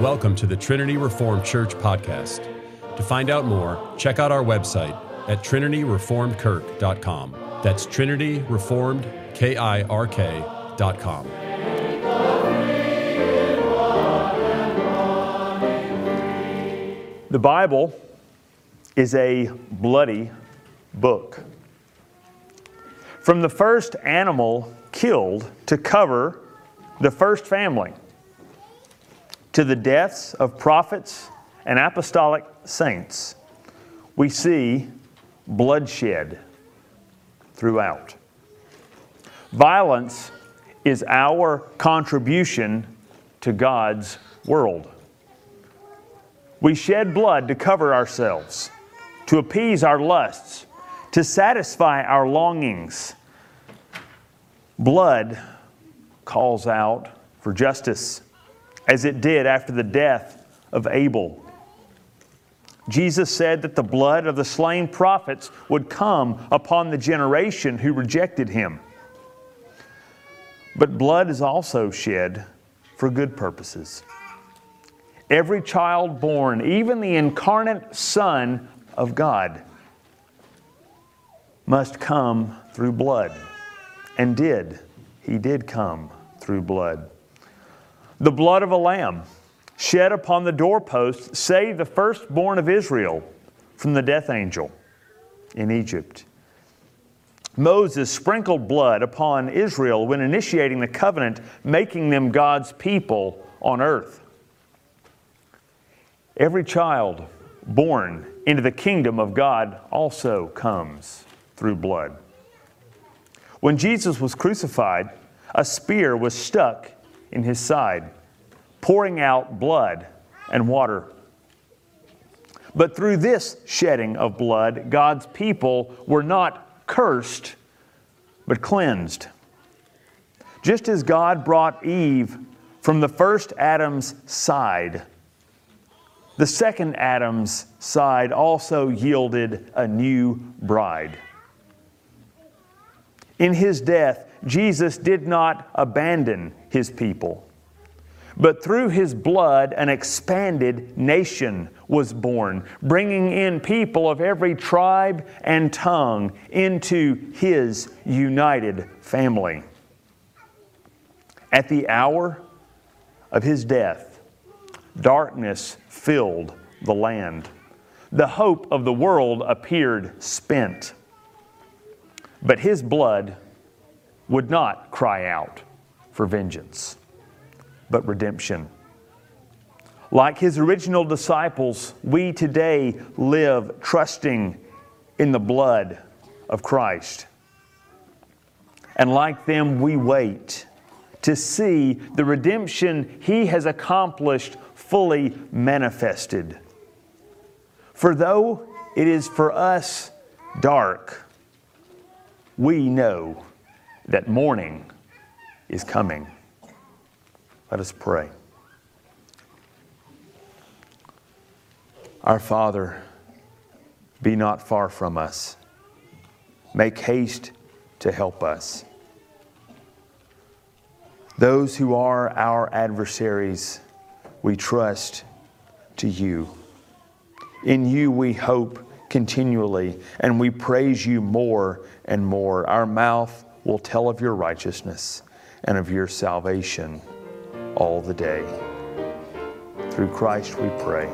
Welcome to the Trinity Reformed Church podcast. To find out more, check out our website at trinityreformedkirk.com. That's Trinity Reformed, K I R K.com. The Bible is a bloody book. From the first animal killed to cover the first family, to the deaths of prophets and apostolic saints, we see bloodshed throughout. Violence is our contribution to God's world. We shed blood to cover ourselves, to appease our lusts, to satisfy our longings. Blood calls out for justice, as it did after the death of Abel. Jesus said that the blood of the slain prophets would come upon the generation who rejected him. But blood is also shed for good purposes. Every child born, even the incarnate Son of God, must come through blood. And did. He did come through blood. The blood of a lamb shed upon the doorpost saved the firstborn of Israel from the death angel in Egypt. Moses sprinkled blood upon Israel when initiating the covenant, making them God's people on earth. Every child born into the kingdom of God also comes through blood. When Jesus was crucified, a spear was stuck in his side, pouring out blood and water. But through this shedding of blood, God's people were not cursed, but cleansed. Just as God brought Eve from the first Adam's side, the second Adam's side also yielded a new bride. In his death, Jesus did not abandon his people, but through his blood, an expanded nation was born, bringing in people of every tribe and tongue into his united family. At the hour of his death, darkness filled the land. The hope of the world appeared spent. But his blood would not cry out for vengeance, but redemption. Like his original disciples, we today live trusting in the blood of Christ. And like them, we wait to see the redemption he has accomplished fully manifested. For though it is for us dark, we know that morning is coming. Let us pray. Our Father, be not far from us. Make haste to help us. Those who are our adversaries, we trust to you. In you we hope continually, and we praise you more and more. Our mouth will tell of your righteousness and of your salvation all the day. Through Christ we pray.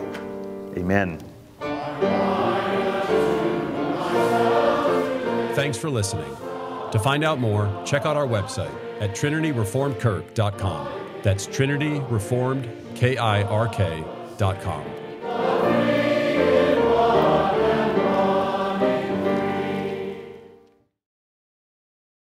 Amen. Thanks for listening. To find out more, check out our website at trinityreformedkirk.com. That's Trinity